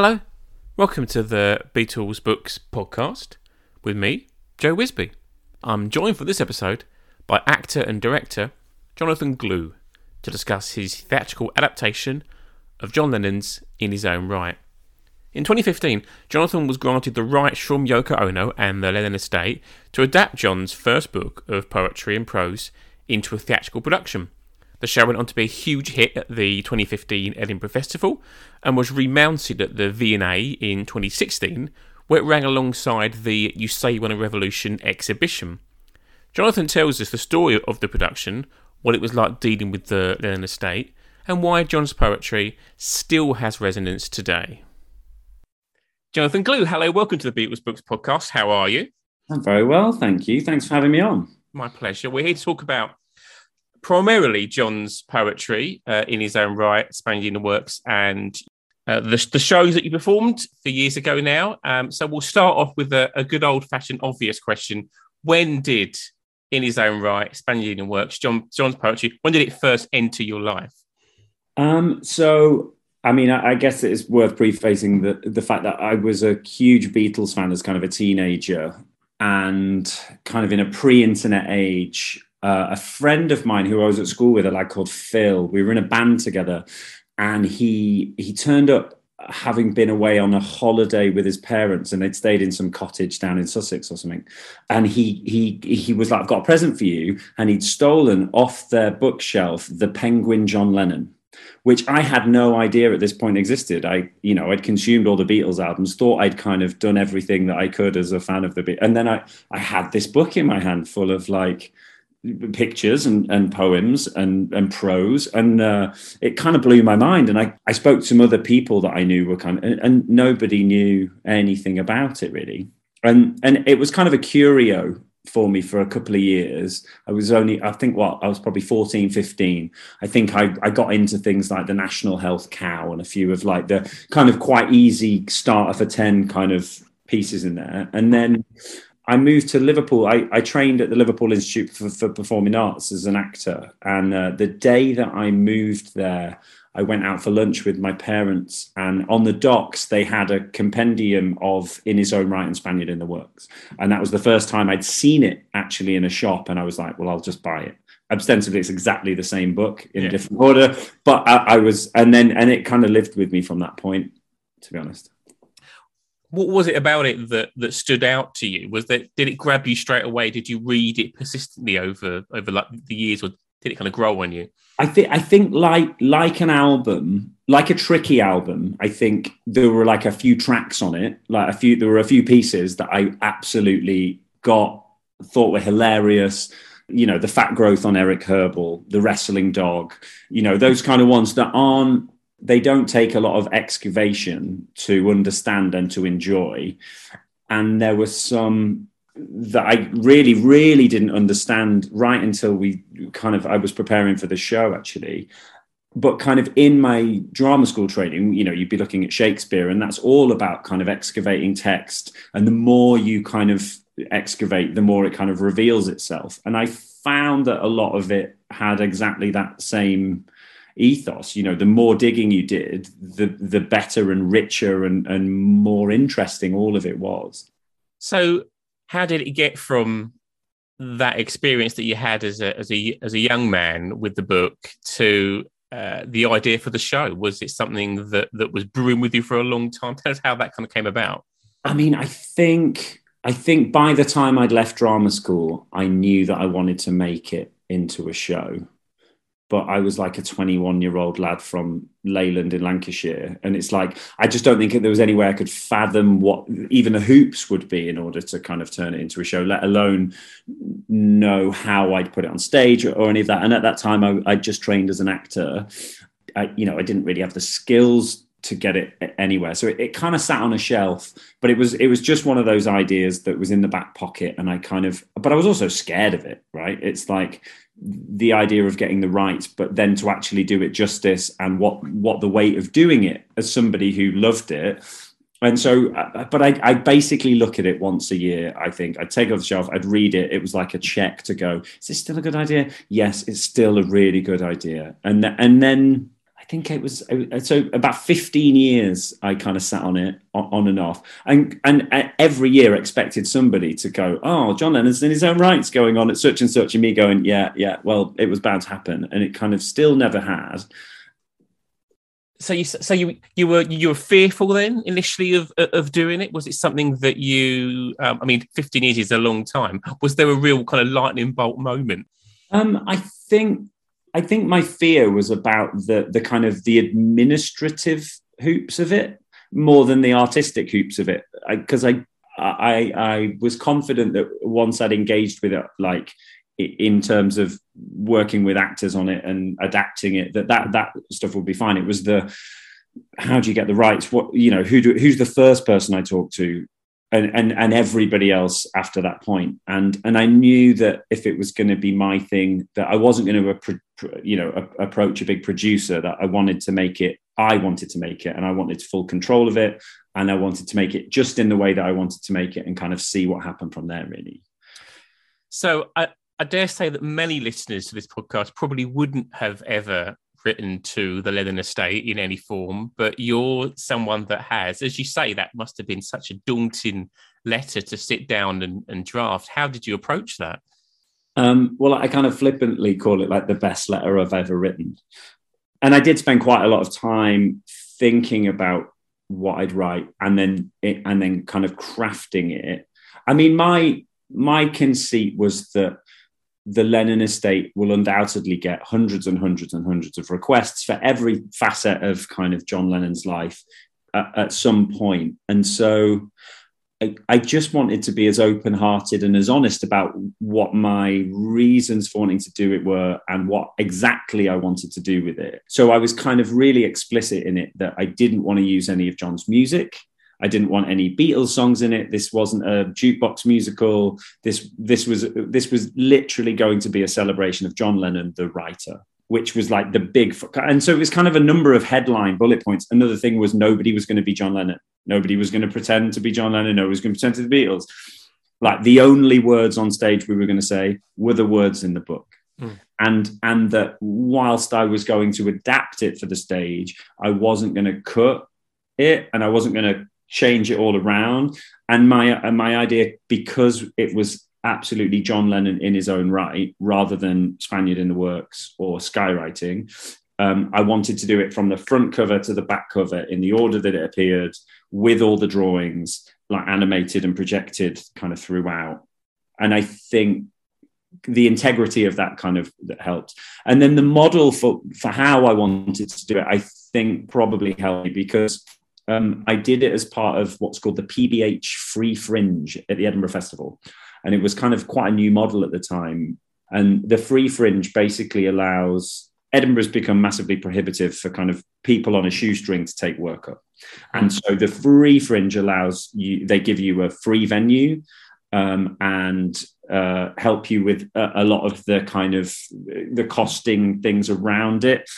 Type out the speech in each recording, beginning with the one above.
Hello, welcome to the Beatles Books podcast with me, Joe Wisby. I'm joined for this episode by actor and director Jonathan Glew to discuss his theatrical adaptation of John Lennon's In His Own Write. In 2015, Jonathan was granted the rights from Yoko Ono and the Lennon estate to adapt John's first book of poetry and prose into a theatrical production. The show went on to be a huge hit at the 2015 Edinburgh Festival and was remounted at the V&A in 2016, where it ran alongside the You Say You Want a Revolution exhibition. Jonathan tells us the story of the production, what it was like dealing with the Lennon estate, and why John's poetry still has resonance today. Jonathan Glew, hello, welcome to the Beatles Books podcast. How are you? I'm very well, thank you. Thanks for having me on. My pleasure. We're here to talk about primarily John's poetry uh, in his own Write, Spaniard in the Works, and uh, the, the, shows that you performed for years ago now. Um, so we'll start off with a, a good old fashioned obvious question. When did in his own Write, Spaniard Works, John, John's poetry, when did it first enter your life? Um, so, I mean, I, I guess it is worth prefacing the, the fact that I was a huge Beatles fan as kind of a teenager and kind of in a pre internet age uh, a friend of mine who I was at school with, a lad called Phil. We were in a band together, and he he turned up having been away on a holiday with his parents, and they'd stayed in some cottage down in Sussex or something. And he he he was like, "I've got a present for you," and he'd stolen off their bookshelf the Penguin John Lennon which I had no idea at this point existed. I, you know, I'd consumed all the Beatles albums, thought I'd kind of done everything that I could as a fan of the Beatles, and then I, I had this book in my hand full of like pictures and, and poems and, and prose and uh, it kind of blew my mind. And I, I spoke to some other people that I knew were kind of and, and nobody knew anything about it really. And and it was kind of a curio for me for a couple of years. I was only I think what I was probably 14 15 I think I, I got into things like the National Health Cow and a few of like the kind of quite easy starter for 10 kind of pieces in there. And then I moved to Liverpool. I, I trained at the Liverpool Institute for, for Performing Arts as an actor. And uh, the day that I moved there, I went out for lunch with my parents. And on the docks, they had a compendium of In His Own Write and Spaniard in the Works. And that was the first time I'd seen it actually in a shop. And I was like, well, I'll just buy it ostensibly it's exactly the same book in yeah. a different order but I, I, was and then and it kind of lived with me from that point to be honest what was it about it that that stood out to you? Was that did it grab you straight away? Did you read it persistently over over like the years, or did it kind of grow on you? I think I think like like an album, like a tricky album. I think there were like a few tracks on it, like a few. There were a few pieces that I absolutely got, thought were hilarious. You know, the fat growth on Eric Hearble, the wrestling dog. You know, those kind of ones that aren't they don't take a lot of excavation to understand and to enjoy. And there was some that I really, really didn't understand right until we kind of I was preparing for the show actually. But kind of in my drama school training, you know, you'd be looking at Shakespeare, and that's all about kind of excavating text. And the more you kind of excavate, the more it kind of reveals itself. And I found that a lot of it had exactly that same ethos you know the more digging you did the the better and richer and and more interesting all of it was. So how did it get from that experience that you had as a as a as a young man with the book to uh, the idea for the show? Was it something that that was brewing with you for a long time? Tell us how that kind of came about. I mean i think i think by the time i'd left drama school i knew that i wanted to make it into a show but I was like a 21 year old lad from Leyland in Lancashire. And it's like, I just don't think there was any way I could fathom what even the hoops would be in order to kind of turn it into a show, let alone know how I'd put it on stage or, or any of that. And at that time, I, I just trained as an actor. I, you know, I didn't really have the skills to get it anywhere. So it, it kind of sat on a shelf, but it was it was just one of those ideas that was in the back pocket, and I kind of, but I was also scared of it. Right? It's like the idea of getting the right, but then to actually do it justice and what what the weight of doing it as somebody who loved it. And so, uh, but I, I basically look at it once a year. I think I'd take it off the shelf, I'd read it. It was like a check to go. Is this still a good idea? Yes, it's still a really good idea. And th- and then think it was so about 15 years I kind of sat on it on and off. And and every year expected somebody to go oh John Lennon's in his own rights going on at such and such and me going yeah yeah well it was bound to happen and it kind of still never has so you so you you were you were fearful then initially of of doing it? Was it something that you um, I mean 15 years is a long time. Was there a real kind of lightning bolt moment? Um I think I think my fear was about the the kind of the administrative hoops of it more than the artistic hoops of it. Because I, I, I I was confident that once I'd engaged with it like in terms of working with actors on it and adapting it that that that stuff would be fine. It was the how do you get the rights? What you know who do, who's the first person i talk to? And, and and everybody else after that point. And and i knew that if it was going to be my thing that i wasn't going to you know approach a big producer that i wanted to make it i wanted to make it and i wanted full control of it and i wanted to make it just in the way that i wanted to make it and kind of see what happened from there really so I, I dare say that many listeners to this podcast probably wouldn't have ever written to the Lennon estate in any form, but you're someone that has, as you say, that must have been such a daunting letter to sit down and, and draft. How did you approach that? Um, well, I kind of flippantly call it like the best letter I've ever written. And I did spend quite a lot of time thinking about what I'd write and then it, and then kind of crafting it. I mean, my my conceit was that the Lennon estate will undoubtedly get hundreds and hundreds and hundreds of requests for every facet of kind of John Lennon's life at, at some point. And so I, I just wanted to be as open hearted and as honest about what my reasons for wanting to do it were and what exactly I wanted to do with it. So I was kind of really explicit in it that I didn't want to use any of John's music. I didn't want any Beatles songs in it. This wasn't a jukebox musical. This this was this was literally going to be a celebration of John Lennon, the writer, which was like the big. And so it was kind of a number of headline bullet points. Another thing was nobody was going to be John Lennon. Nobody was going to pretend to be John Lennon. Nobody was going to pretend to be the Beatles. Like the only words on stage we were going to say were the words in the book. Mm. And and that whilst I was going to adapt it for the stage, I wasn't going to cut it and I wasn't going to change it all around. And my and my idea, because it was absolutely John Lennon In His Own Write, rather than Spaniard in the Works or skywriting, um, I wanted to do it from the front cover to the back cover in the order that it appeared, with all the drawings like animated and projected kind of throughout. And I think the integrity of that kind of that helped. And then the model for for how I wanted to do it, I think probably helped me because um, I did it as part of what's called the PBH Free Fringe at the Edinburgh Festival. And it was kind of quite a new model at the time. And the Free Fringe basically allows Edinburgh's become massively prohibitive for kind of people on a shoestring to take work up. And so the Free Fringe allows you, they give you a free venue um, and uh, help you with a, a, lot of the kind of the costing things around it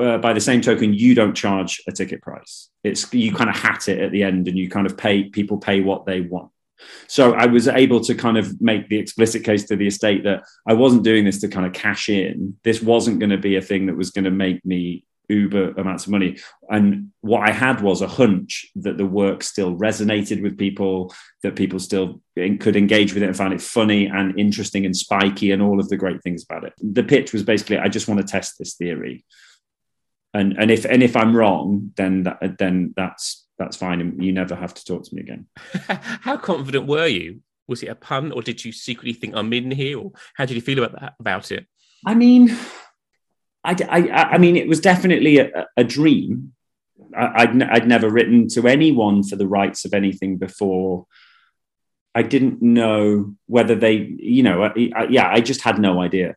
uh, by the same token, you don't charge a ticket price. It's you kind of hat it at the end, and you kind of pay people pay what they want. So I was able to kind of make the explicit case to the estate that I wasn't doing this to kind of cash in. This wasn't going to be a thing that was going to make me uber amounts of money. And what I had was a hunch that the work still resonated with people, that people still could engage with it and find it funny and interesting and spiky and all of the great things about it. The pitch was basically I just want to test this theory and and if and if I'm wrong, then that, then that's that's fine, and you never have to talk to me again. how confident were you? Was it a pun, or did you secretly think I'm in here, or how did you feel about that about it? I mean, I I, I mean, it was definitely a, a dream. I, would I'd never written to anyone for the rights of anything before. I didn't know whether they, you know, I, I, yeah, I just had no idea.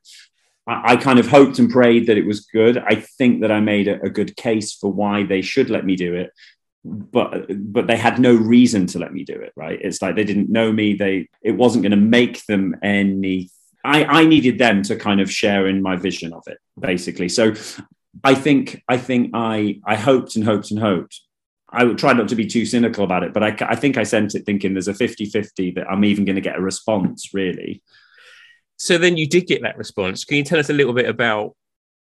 I, kind of hoped and prayed that it was good. I think that I made a, a good case for why they should let me do it but but they had no reason to let me do it right? It's like they didn't know me. They it wasn't going to make them any i i needed them to kind of share in my vision of it basically. So i think i think i i hoped and hoped and hoped. I would try not to be too cynical about it but i, I think i sent it thinking there's a 50 50 that i'm even going to get a response really. So then you did get that response. Can you tell us a little bit about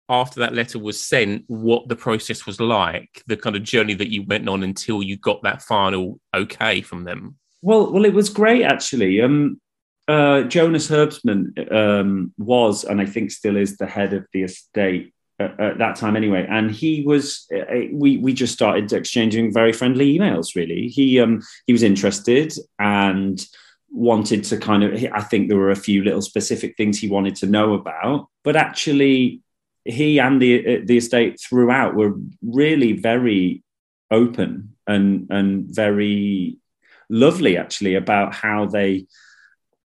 after that letter was sent, what the process was like, the kind of journey that you went on until you got that final okay from them? Well, well, it was great actually. Um, uh, Jonas Herbsman um, was, and I think still is, the head of the estate at, at that time anyway. And he was, uh, we we just started exchanging very friendly emails. Really, he um, he was interested and wanted to kind of. I think there were a few little specific things he wanted to know about, but actually, he and the uh, the estate throughout were really very open and and very lovely actually about how they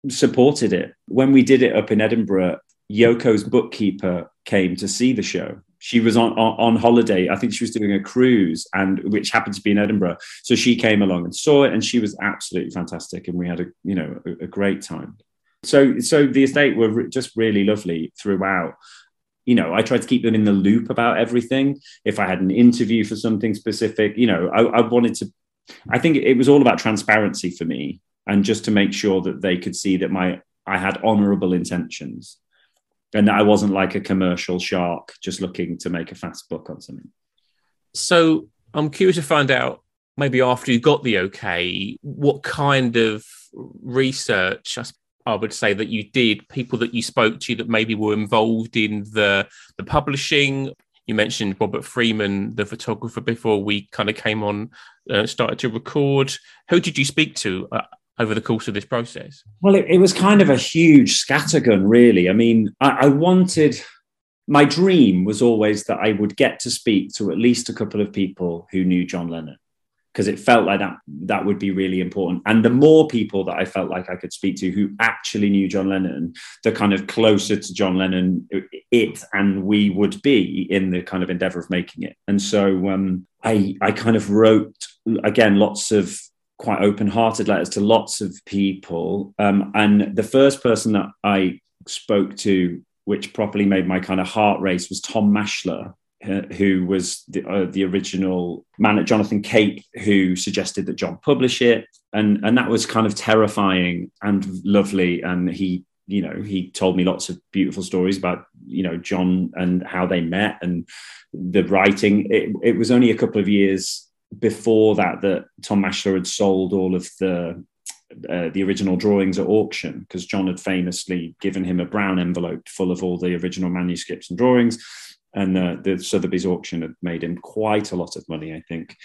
supported it. When we did it up in Edinburgh, Yoko's bookkeeper came to see the show. She was on, on, on holiday. I think she was doing a cruise, and which happened to be in Edinburgh. So she came along and saw it, and she was absolutely fantastic. And we had a you know a, a great time. So so the estate were re- just really lovely throughout. You know, I tried to keep them in the loop about everything. If I had an interview for something specific, you know, I, I wanted to. I think it was all about transparency for me and just to make sure that they could see that my I had honorable intentions and that I wasn't like a commercial shark just looking to make a fast buck on something. So I'm curious to find out maybe after you got the okay, what kind of research I would say that you did, people that you spoke to that maybe were involved in the the publishing. You mentioned Robert Freeman, the photographer, before we kind of came on, uh, started to record. Who did you speak to? Uh, over the course of this process? Well, it, it was kind of a huge scattergun, really. I mean, I, I wanted my dream was always that I would get to speak to at least a couple of people who knew John Lennon because it felt like that that would be really important. And the more people that i felt like i could speak to who actually knew john lennon the kind of closer to john lennon it and we would be in the kind of endeavor of making it. And so um, i i kind of wrote again lots of quite open-hearted letters to lots of people. Um, and the first person that I spoke to, which properly made my kind of heart race, was Tom Maschler, uh, who was the, uh, the original man at Jonathan Cape, who suggested that John publish it, and and that was kind of terrifying and lovely. And he, you know, he told me lots of beautiful stories about you know John and how they met and the writing. It, it was only a couple of years before that that Tom Maschler had sold all of the uh, the original drawings at auction because John had famously given him a brown envelope full of all the original manuscripts and drawings. And uh, the Sotheby's auction had made him quite a lot of money, I think.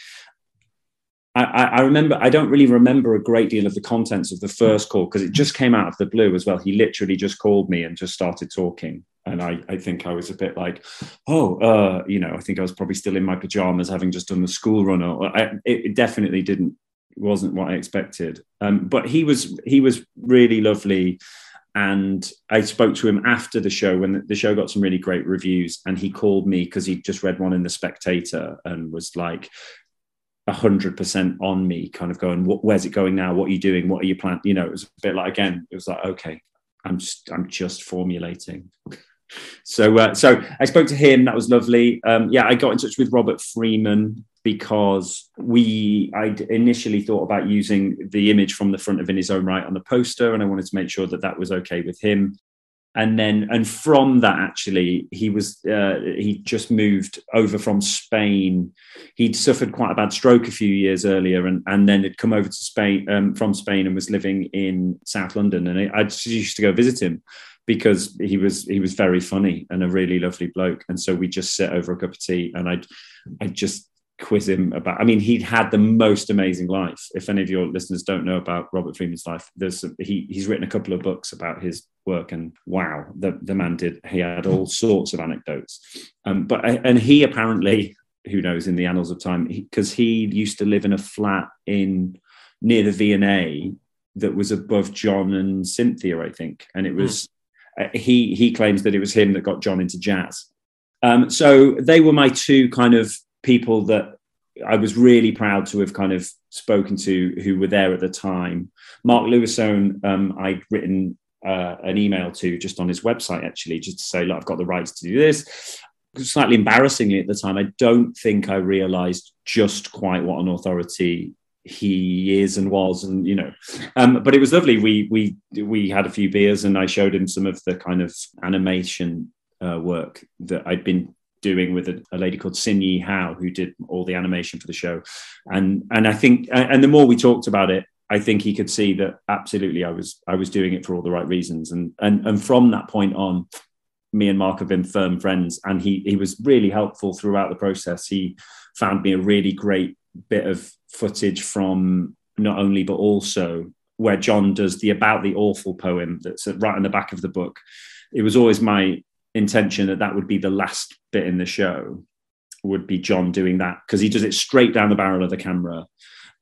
I, I, remember, I don't really remember a great deal of the contents of the first call because it just came out of the blue as well. He literally just called me and just started talking and I, I think I was a bit like, oh, uh, you know, I think I was probably still in my pajamas, having just done the school run. Or I, it definitely didn't wasn't what I expected. Um, but he was he was really lovely, and I spoke to him after the show when the show got some really great reviews, and he called me because he just read one in the Spectator and was like, hundred percent on me, kind of going, "Where's it going now? What are you doing? What are you planning?" You know, it was a bit like again, it was like, okay, I'm just I'm just formulating so uh, so I spoke to him. That was lovely. Um, yeah, I got in touch with Robert Freeman because we I initially thought about using the image from the front of in his own Write on the poster, and I wanted to make sure that that was okay with him. And then and from that actually he was uh, he just moved over from Spain. He'd suffered quite a bad stroke a few years earlier, and and then had come over to Spain um, from Spain and was living in South London. And I, I used to go visit him because he was he was very funny and a really lovely bloke. And so we just sit over a cup of tea and I'd I just quiz him about. I mean, he'd had the most amazing life. If any of your listeners don't know about Robert Freeman's life, there's he he's written a couple of books about his work, and wow, the the man did. He had all sorts of anecdotes. Um, but and he apparently, who knows, in the annals of time, because he, he used to live in a flat in near the V and A that was above John and Cynthia, I think, and it was. Mm uh, he he claims that it was him that got John into jazz. Um, so they were my two kind of people that I was really proud to have kind of spoken to who were there at the time. Mark Lewisohn, um, I'd written uh, an email to just on his website actually, just to say, look, I've got the rights to do this. Slightly embarrassingly at the time, I don't think I realised just quite what an authority he is and was and you know um, but it was lovely we we we had a few beers and i showed him some of the kind of animation uh, work that I'd been doing with a, a, lady called Sin Yi Hao, who did all the animation for the show. And and I think and the more we talked about it, I think he could see that absolutely I was I was doing it for all the right reasons. And and and from that point on, me and Mark have been firm friends. And he he was really helpful throughout the process. He found me a really great bit of footage from not only but also where John does the about the awful poem that's right in the back of the book. It was always my intention that that would be the last bit in the show would be John doing that because he does it straight down the barrel of the camera.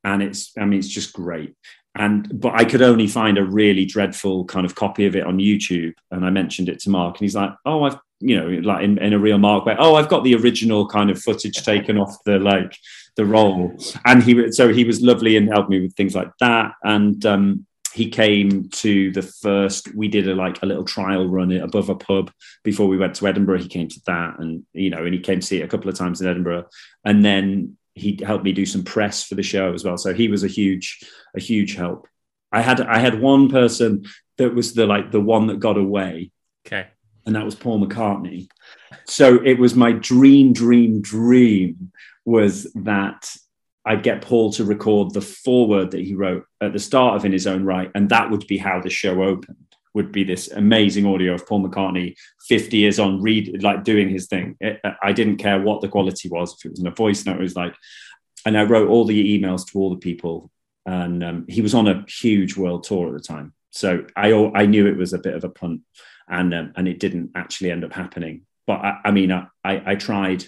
And it's I mean it's just great. And but I could only find a really dreadful kind of copy of it on YouTube and I mentioned it to Mark and he's like oh I've you know like in, in a real Mark way oh I've got the original kind of footage taken off the like the roll and he so he was lovely and helped me with things like that. And um he came to the first we did a like a little trial run above a pub before we went to edinburgh. He came to that and you know and he came to see it a couple of times in edinburgh. And then he helped me do some press for the show as well. So he was a huge a huge help. I had i had one person that was the like the one that got away. Okay. And that was paul mccartney. So it was my dream dream dream was that I'd get Paul to record the foreword that he wrote at the start of In His Own Write, and that would be how the show opened. Would be this amazing audio of Paul McCartney, 50 years on, read like doing his thing. It, I didn't care what the quality was, if it was in a voice note, it was like, and I wrote all the emails to all the people, and um, he was on a huge world tour at the time, so I I knew it was a bit of a punt, and um, and it didn't actually end up happening. But I, I mean, I, I tried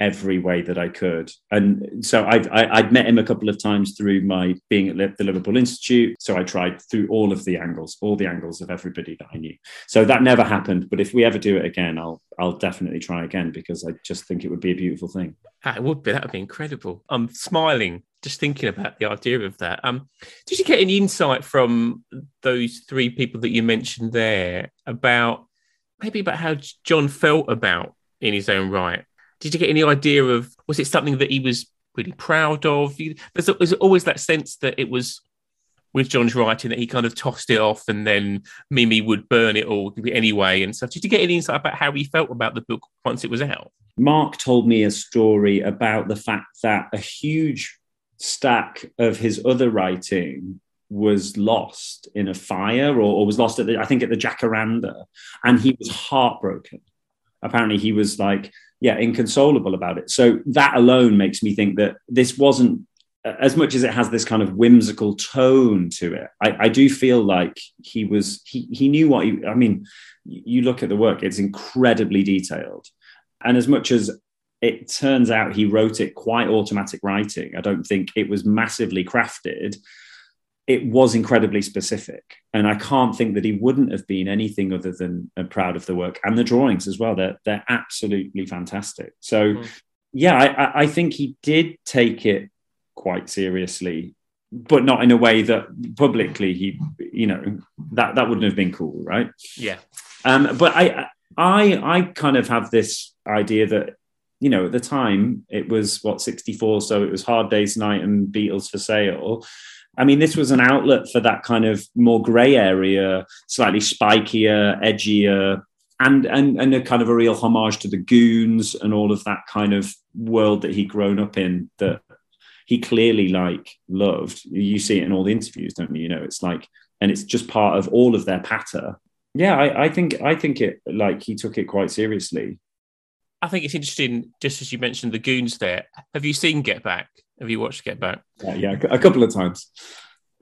every way that I could. And so I've, I, i would met him a couple of times through my being at the Liverpool Institute. So I tried through all of the angles, all the angles of everybody that I knew. So that never happened. But if we ever do it again, I'll I'll definitely try again because I just think it would be a beautiful thing. It would be. That would be incredible. I'm smiling just thinking about the idea of that. Um, did you get any insight from those three people that you mentioned there about maybe about how John felt about in his own Write did you get any idea of was it something that he was really proud of? There's, there's always that sense that it was with John's writing that he kind of tossed it off and then Mimi would burn it all anyway and stuff. Did you get any insight about how he felt about the book once it was out? Mark told me a story about the fact that a huge stack of his other writing was lost in a fire or, or was lost at the, I think at the Jacaranda and he was heartbroken. Apparently he was like yeah, inconsolable about it. So that alone makes me think that this wasn't as much as it has this kind of whimsical tone to it. I, I do feel like he was he he knew what he. I mean, you look at the work; it's incredibly detailed, and as much as it turns out he wrote it quite automatic writing, I don't think it was massively crafted it was incredibly specific. And I can't think that he wouldn't have been anything other than uh, proud of the work and the drawings as well. They're, they're absolutely fantastic. So, mm. yeah, I, I think he did take it quite seriously, but not in a way that publicly he, you know, that, that wouldn't have been cool, right? Yeah. Um, but I, I, I kind of have this idea that you know, at the time it was what 64, so it was Hard Day's Night and Beatles for Sale. I mean, this was an outlet for that kind of more grey area, slightly spikier, edgier, and and and a kind of a real homage to the goons and all of that kind of world that he'd grown up in that he clearly like loved. You see it in all the interviews, don't you? You know, it's like, and it's just part of all of their patter. Yeah, I, I think I think it like he took it quite seriously. I think it's interesting, just as you mentioned the goons there. Have you seen Get Back? Have you watched Get Back? Uh, yeah, a couple of times.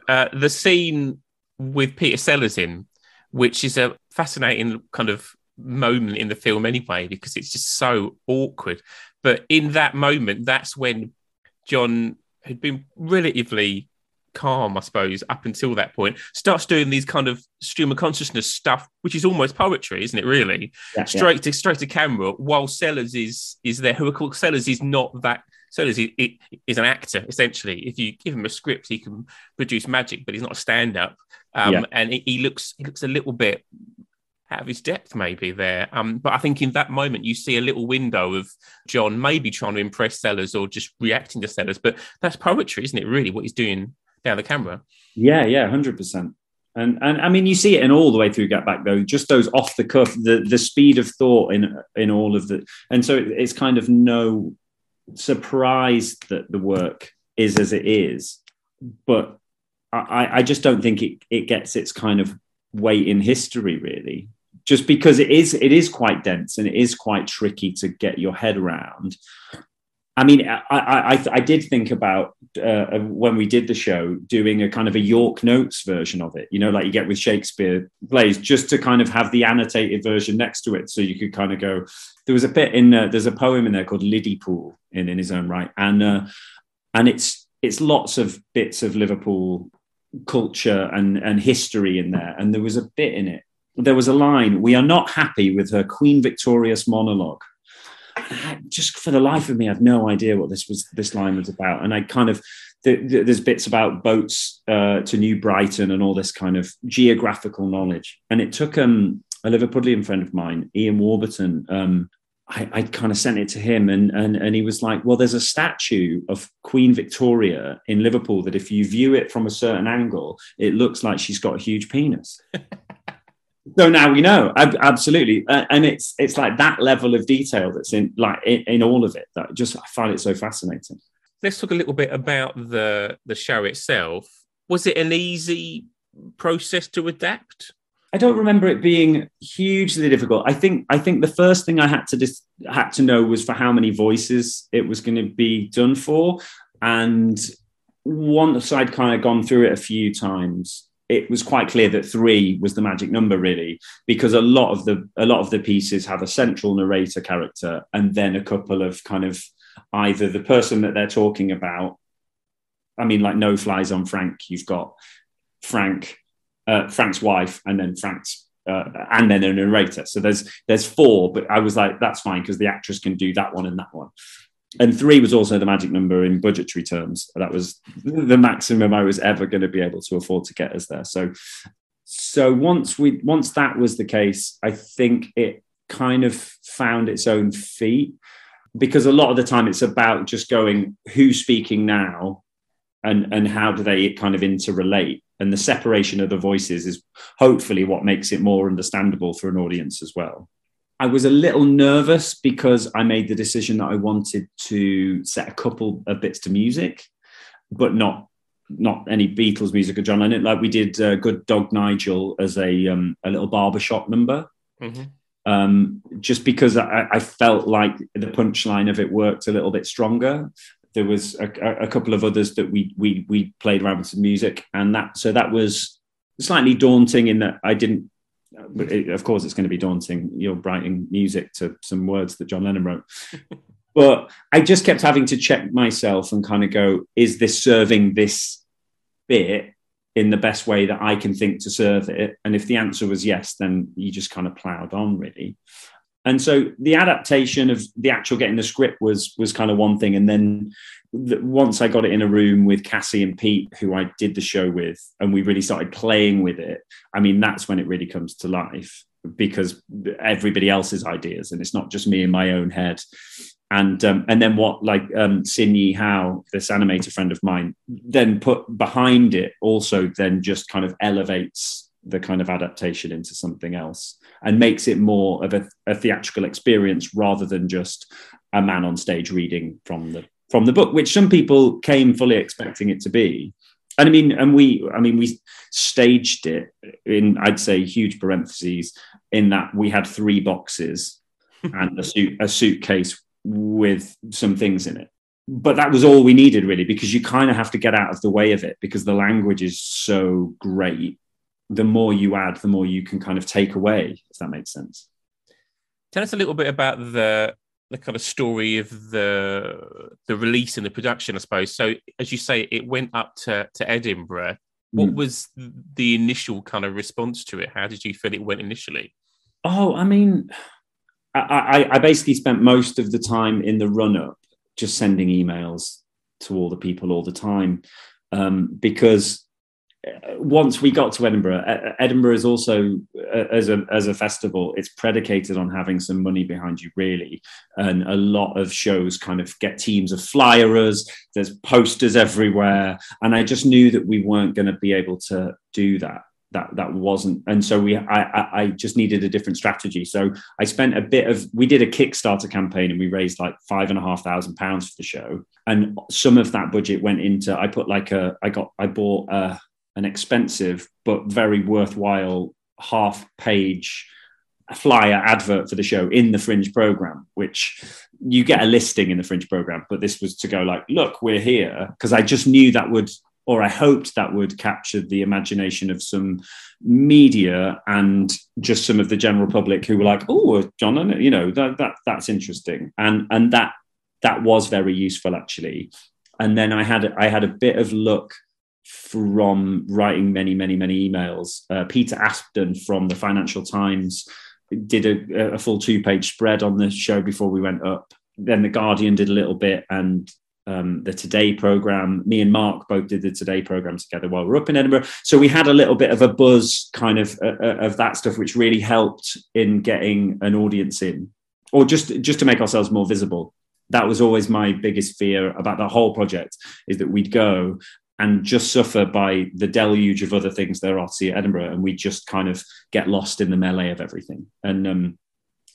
Uh, the scene with Peter Sellers in, which is a fascinating kind of moment in the film anyway, because it's just so awkward. But in that moment, that's when John had been relatively calm, I suppose, up until that point, starts doing these kind of stream of consciousness stuff, which is almost poetry, isn't it? Really, yeah, straight yeah. to straight to camera. While Sellers is is there, who of course Sellers is not that so is he, he is an actor essentially. If you give him a script, he can produce magic, but he's not a stand-up. Um, yeah. And he, he, looks he looks a little bit out of his depth maybe there. Um, but I think in that moment you see a little window of John maybe trying to impress Sellers or just reacting to Sellers. But that's poetry, isn't it? Really, what he's doing down the camera. Yeah, yeah, hundred percent. And and I mean, you see it in all the way through Get Back though. Just those off the cuff, the the speed of thought in in all of the, and so it's kind of no surprise that the work is as it is, but I I just don't think it it gets its kind of weight in history really just because it is it is quite dense and it is quite tricky to get your head around I mean, I, I, I did think about uh, when we did the show doing a kind of a York Notes version of it, you know, like you get with Shakespeare plays, just to kind of have the annotated version next to it. So you could kind of go, there was a bit in, uh, there's a poem in there called Liddypool in, in his own Write. And, uh, and it's, it's lots of bits of Liverpool culture and, and history in there. And there was a bit in it. There was a line, we are not happy with her Queen Victorious monologue just for the life of me, I've no idea what this was. This line was about, and I kind of the, the, there's bits about boats uh, to New Brighton and all this kind of geographical knowledge. And it took um, a Liverpudlian friend of mine, Ian Warburton. Um, I, I kind of sent it to him, and, and and he was like, "Well, there's a statue of Queen Victoria in Liverpool that if you view it from a certain angle, it looks like she's got a huge penis." so now we know. Absolutely. And it's it's like that level of detail that's in like in, in, all of it that just i find it so fascinating. Let's talk a little bit about the the show itself. Was it an easy process to adapt? I don't remember it being hugely difficult. I think i think the first thing i had to just had to know was for how many voices it was going to be done for. And once i'd kind of gone through it a few times it was quite clear that three was the magic number really because a lot of the a lot of the pieces have a central narrator character and then a couple of kind of either the person that they're talking about i mean like no flies on frank. You've got frank uh, frank's wife and then frank's uh, and then a narrator. So there's there's four but i was like that's fine because the actress can do that one and that one and three was also the magic number in budgetary terms. That was the maximum I was ever going to be able to afford to get us there. So, so once we once that was the case, I think it kind of found its own feet because a lot of the time it's about just going who's speaking now and and how do they kind of interrelate and the separation of the voices is hopefully what makes it more understandable for an audience as well I was a little nervous because I made the decision that I wanted to set a couple of bits to music, but not not any Beatles music or John Lennon. Like we did uh, "Good Dog Nigel" as a um, a little barbershop number, mm-hmm. um, just because I, I, felt like the punchline of it worked a little bit stronger. There was a, a couple of others that we we we played around with some music, and that so that was slightly daunting in that I didn't but it, of course, it's going to be daunting. You're writing music to some words that John Lennon wrote. but I just kept having to check myself and kind of go, is this serving this bit in the best way that I can think to serve it? And if the answer was yes, then you just kind of plowed on, really. And so the adaptation of the actual getting the script was was kind of one thing, and then once I got it in a room with Cassie and Pete, who I did the show with, and we really started playing with it, I mean, that's when it really comes to life because everybody else's ideas, and it's not just me in my own head. And um, and then what like um, Sin Yi Hao, this animator friend of mine, then put behind it also then just kind of elevates the kind of adaptation into something else and makes it more of a, a theatrical experience rather than just a man on stage reading from the from the book, which some people came fully expecting it to be. And I mean, and we, I mean, we staged it in, I'd say, huge parentheses, in that we had three boxes and a suit, a suitcase with some things in it. But that was all we needed, really, because you kind of have to get out of the way of it because the language is so great. The more you add, the more you can kind of take away, if that makes sense. Tell us a little bit about the the kind of story of the the release and the production, I suppose. So, as you say, it went up to to Edinburgh. What mm. was the initial kind of response to it? How did you feel it went initially? Oh, I mean, I, I, I basically spent most of the time in the run up just sending emails to all the people all the time um, because once we got to Edinburgh, Edinburgh is also uh, as a as a festival, it's predicated on having some money behind you, really. And a lot of shows kind of get teams of flyers. There's posters everywhere, and I just knew that we weren't going to be able to do that. that that wasn't and so we I, I just needed a different strategy so i spent a bit of we did a kickstarter campaign and we raised like five and a half thousand pounds for the show and some of that budget went into i put like a i got i bought a, an expensive but very worthwhile half page flyer advert for the show in the fringe program which you get a listing in the fringe program but this was to go like look we're here because i just knew that would or I hoped that would capture the imagination of some media and just some of the general public who were like, "Oh, John, you know that that that's interesting," and and that that was very useful actually. And then I had I had a bit of luck from writing many many many emails. Uh, Peter Aspden from the Financial Times did a, a full two page spread on the show before we went up. Then the Guardian did a little bit, and um, the Today program. Me and Mark both did the Today program together while we are up in Edinburgh. So we had a little bit of a buzz kind of uh, uh, of that stuff, which really helped in getting an audience in, or just just to make ourselves more visible. That was always my biggest fear about the whole project is that we'd go and just suffer by the deluge of other things there are to see at Edinburgh, and we just kind of get lost in the melee of everything. And um,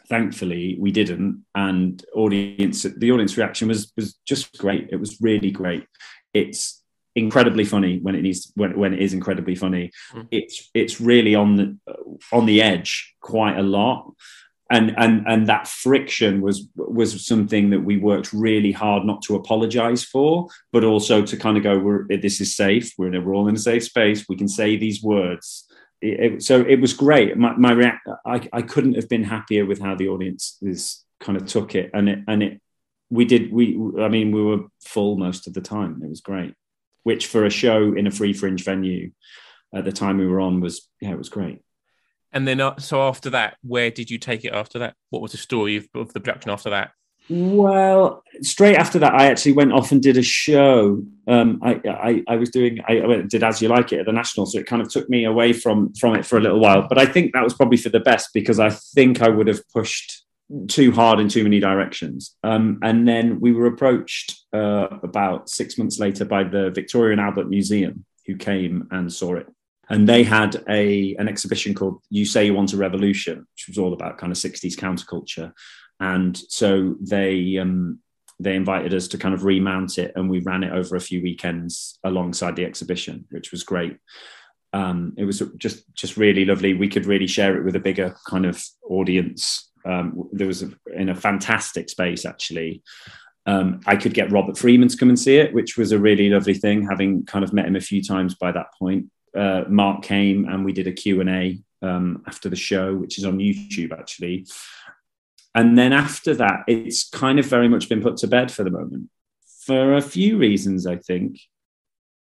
thankfully we didn't and audience the audience reaction was was just great it was really great it's incredibly funny when it needs when, when it is incredibly funny mm. it's it's really on the on the edge quite a lot and and and that friction was was something that we worked really hard not to apologize for but also to kind of go we're this is safe we're, in a, we're all in a safe space we can say these words it, so it was great. My, my react, I, I couldn't have been happier with how the audience is kind of took it, and it and it we did we I mean we were full most of the time. It was great, which for a show in a free fringe venue at the time we were on was yeah it was great. And then uh, so after that, where did you take it after that? What was the story of, of the production after that? Well, straight after that, I actually went off and did a show. Um, I, I, I was doing, I, did as you like it at the national, so it kind of took me away from from it for a little while. But I think that was probably for the best because I think I would have pushed too hard in too many directions. Um, and then we were approached uh, about six months later by the Victoria and Albert Museum, who came and saw it. And they had a an exhibition called "You Say You Want a Revolution," which was all about kind of '60s counterculture and so they um, they invited us to kind of remount it, and we ran it over a few weekends alongside the exhibition, which was great. Um, it was just just really lovely. We could really share it with a bigger kind of audience. Um, there was a, in a fantastic space actually. Um, I could get Robert Freeman to come and see it, which was a really lovely thing. Having kind of met him a few times by that point, uh, Mark came and we did a Q and A um, after the show, which is on YouTube actually. And then after that, it's kind of very much been put to bed for the moment for a few reasons, I think.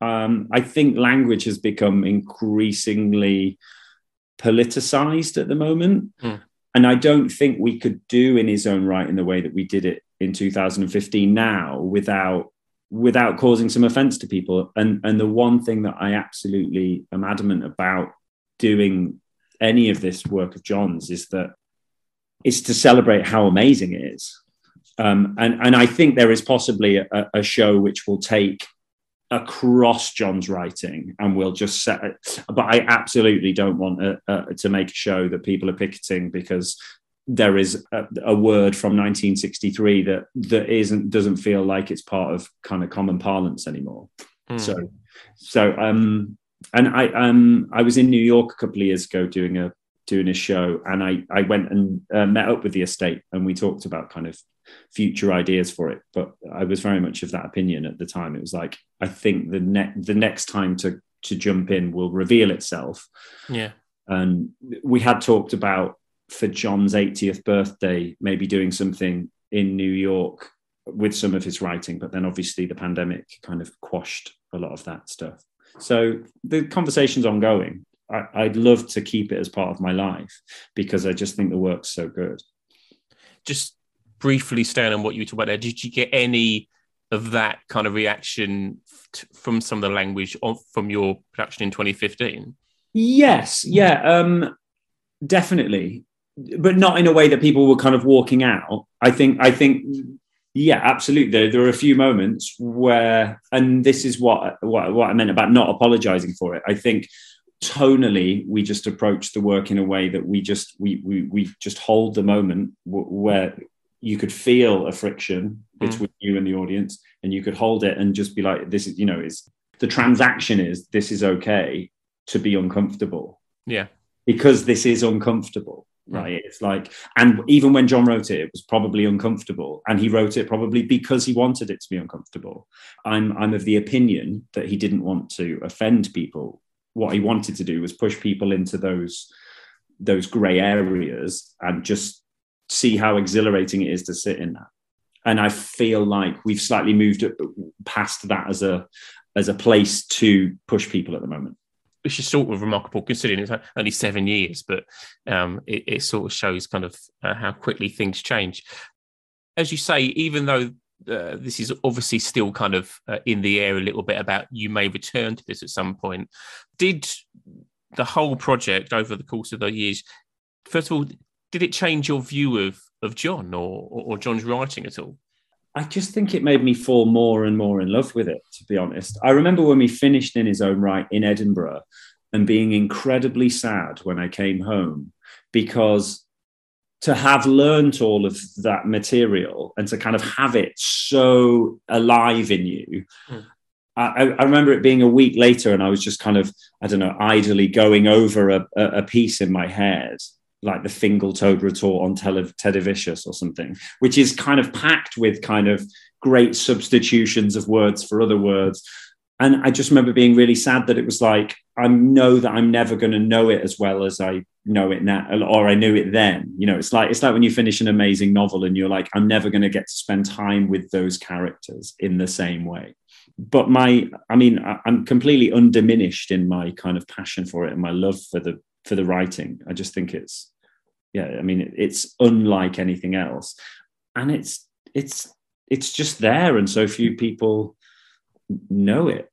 Um, I think language has become increasingly politicized at the moment. Mm. And I don't think we could do in his own Write in the way that we did it in 2015 now without without causing some offense to people. And and the one thing that I absolutely am adamant about doing any of this work of John's is that is to celebrate how amazing it is. Um, and, and I think there is possibly a, a, show which will take across John's writing and we'll just set it. But I absolutely don't want a, a, to make a show that people are picketing because there is a, word from 1963 that that isn't doesn't feel like it's part of kind of common parlance anymore. Mm. So so um and I um I was in New York a couple of years ago doing a doing a show, and I I went and uh, met up with the estate, and we talked about kind of future ideas for it. But I was very much of that opinion at the time. It was like I think the next the next time to to jump in will reveal itself. Yeah, and we had talked about for John's 80th birthday, maybe doing something in New York with some of his writing, but then obviously the pandemic kind of quashed a lot of that stuff. So the conversation's ongoing. I, would love to keep it as part of my life because I just think the work's so good. Just briefly, Stan, on what you talked about there, did you get any of that kind of reaction t- from some of the language of, from your production in 2015? Yes, yeah, um, definitely, but not in a way that people were kind of walking out. I think, I think, yeah, absolutely. There, there are a few moments where, and this is what what what I meant about not apologizing for it. I think tonally we just approach the work in a way that we just we we, we just hold the moment w- where you could feel a friction mm. between you and the audience and you could hold it and just be like this is you know is the transaction is this is okay to be uncomfortable yeah because this is uncomfortable mm. Mm. right? It's like and even when john wrote it it was probably uncomfortable. And he wrote it probably because he wanted it to be uncomfortable. I'm i'm of the opinion that he didn't want to offend people. What he wanted to do was push people into those those gray areas and just see how exhilarating it is to sit in that. And i feel like we've slightly moved uh, past that as a as a place to push people at the moment which is sort of remarkable considering it's only seven years but um, it, it, sort of shows kind of uh, how quickly things change as you say even though uh, this is obviously still kind of uh, in the air a little bit about you may return to this at some point. Did the whole project over the course of the years, first of all, did it change your view of of John or, or, or John's writing at all? I just think it made me fall more and more in love with it, to be honest. I remember when we finished In His Own Write in Edinburgh and being incredibly sad when I came home because to have learnt all of that material and to kind of have it so alive in you. Mm. I, I, remember it being a week later, and I was just kind of, I don't know, idly going over a, a piece in my head, like the Fingal Toad retort on Tele, Vicious or something, which is kind of packed with kind of great substitutions of words for other words. And I just remember being really sad that it was like, I know that I'm never going to know it as well as I know it now, or I knew it then. You know, it's like it's like when you finish an amazing novel and you're like, I'm never going to get to spend time with those characters in the same way. But my, I mean, I'm completely undiminished in my kind of passion for it and my love for the for the writing. I just think it's, yeah, I mean, it's unlike anything else, and it's it's it's just there, and so few people know it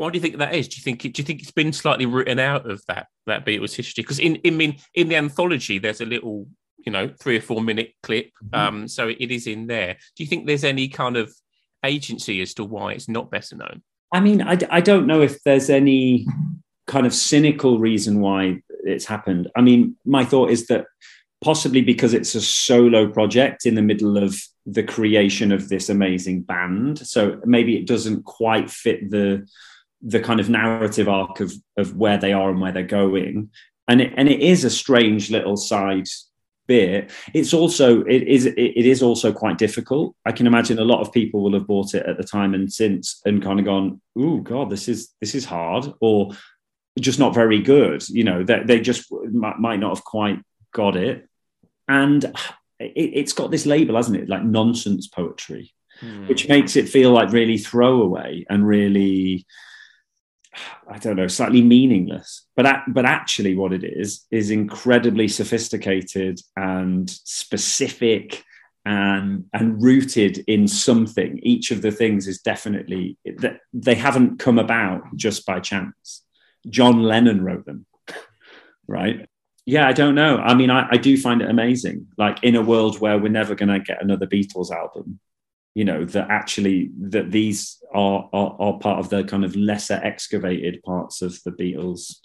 why do you think that is? Do you think do you think it's been slightly written out of that that Beatles history? Because in in mean in the anthology, there's a little you know three or four minute clip, mm-hmm. um, so it is in there. Do you think there's any kind of agency as to why it's not better known? I mean, I, I don't know if there's any kind of cynical reason why it's happened. I mean, my thought is that possibly because it's a solo project in the middle of the creation of this amazing band. So maybe it doesn't quite fit the the kind of narrative arc of of where they are and where they're going and it, and it is a strange little side bit it's also it is it is also quite difficult i can imagine a lot of people will have bought it at the time and since and kind of gone oh god this is this is hard or just not very good you know they, they just might not have quite got it and it, has got this label hasn't it like nonsense poetry hmm. which makes it feel like really throwaway and really I don't know, slightly meaningless. But but actually, what it is is incredibly sophisticated and specific and and rooted in something. Each of the things is definitely that they haven't come about just by chance. John Lennon wrote them, right? Yeah, I don't know. I mean, I, I do find it amazing. Like in a world where we're never going to get another Beatles album, you know that actually that these are, are, are part of the kind of lesser excavated parts of the Beatles,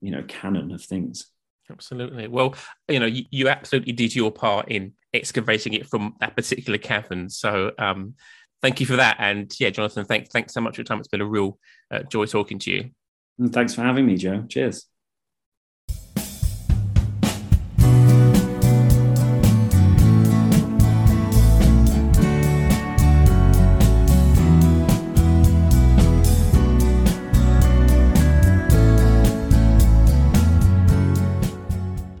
you know, canon of things. Absolutely. Well, you know, you, you absolutely did your part in excavating it from that particular cavern. So, um, thank you for that. And yeah, Jonathan, thanks thanks so much for your time. It's been a real uh, joy talking to you. Thanks for having me, Joe. Cheers.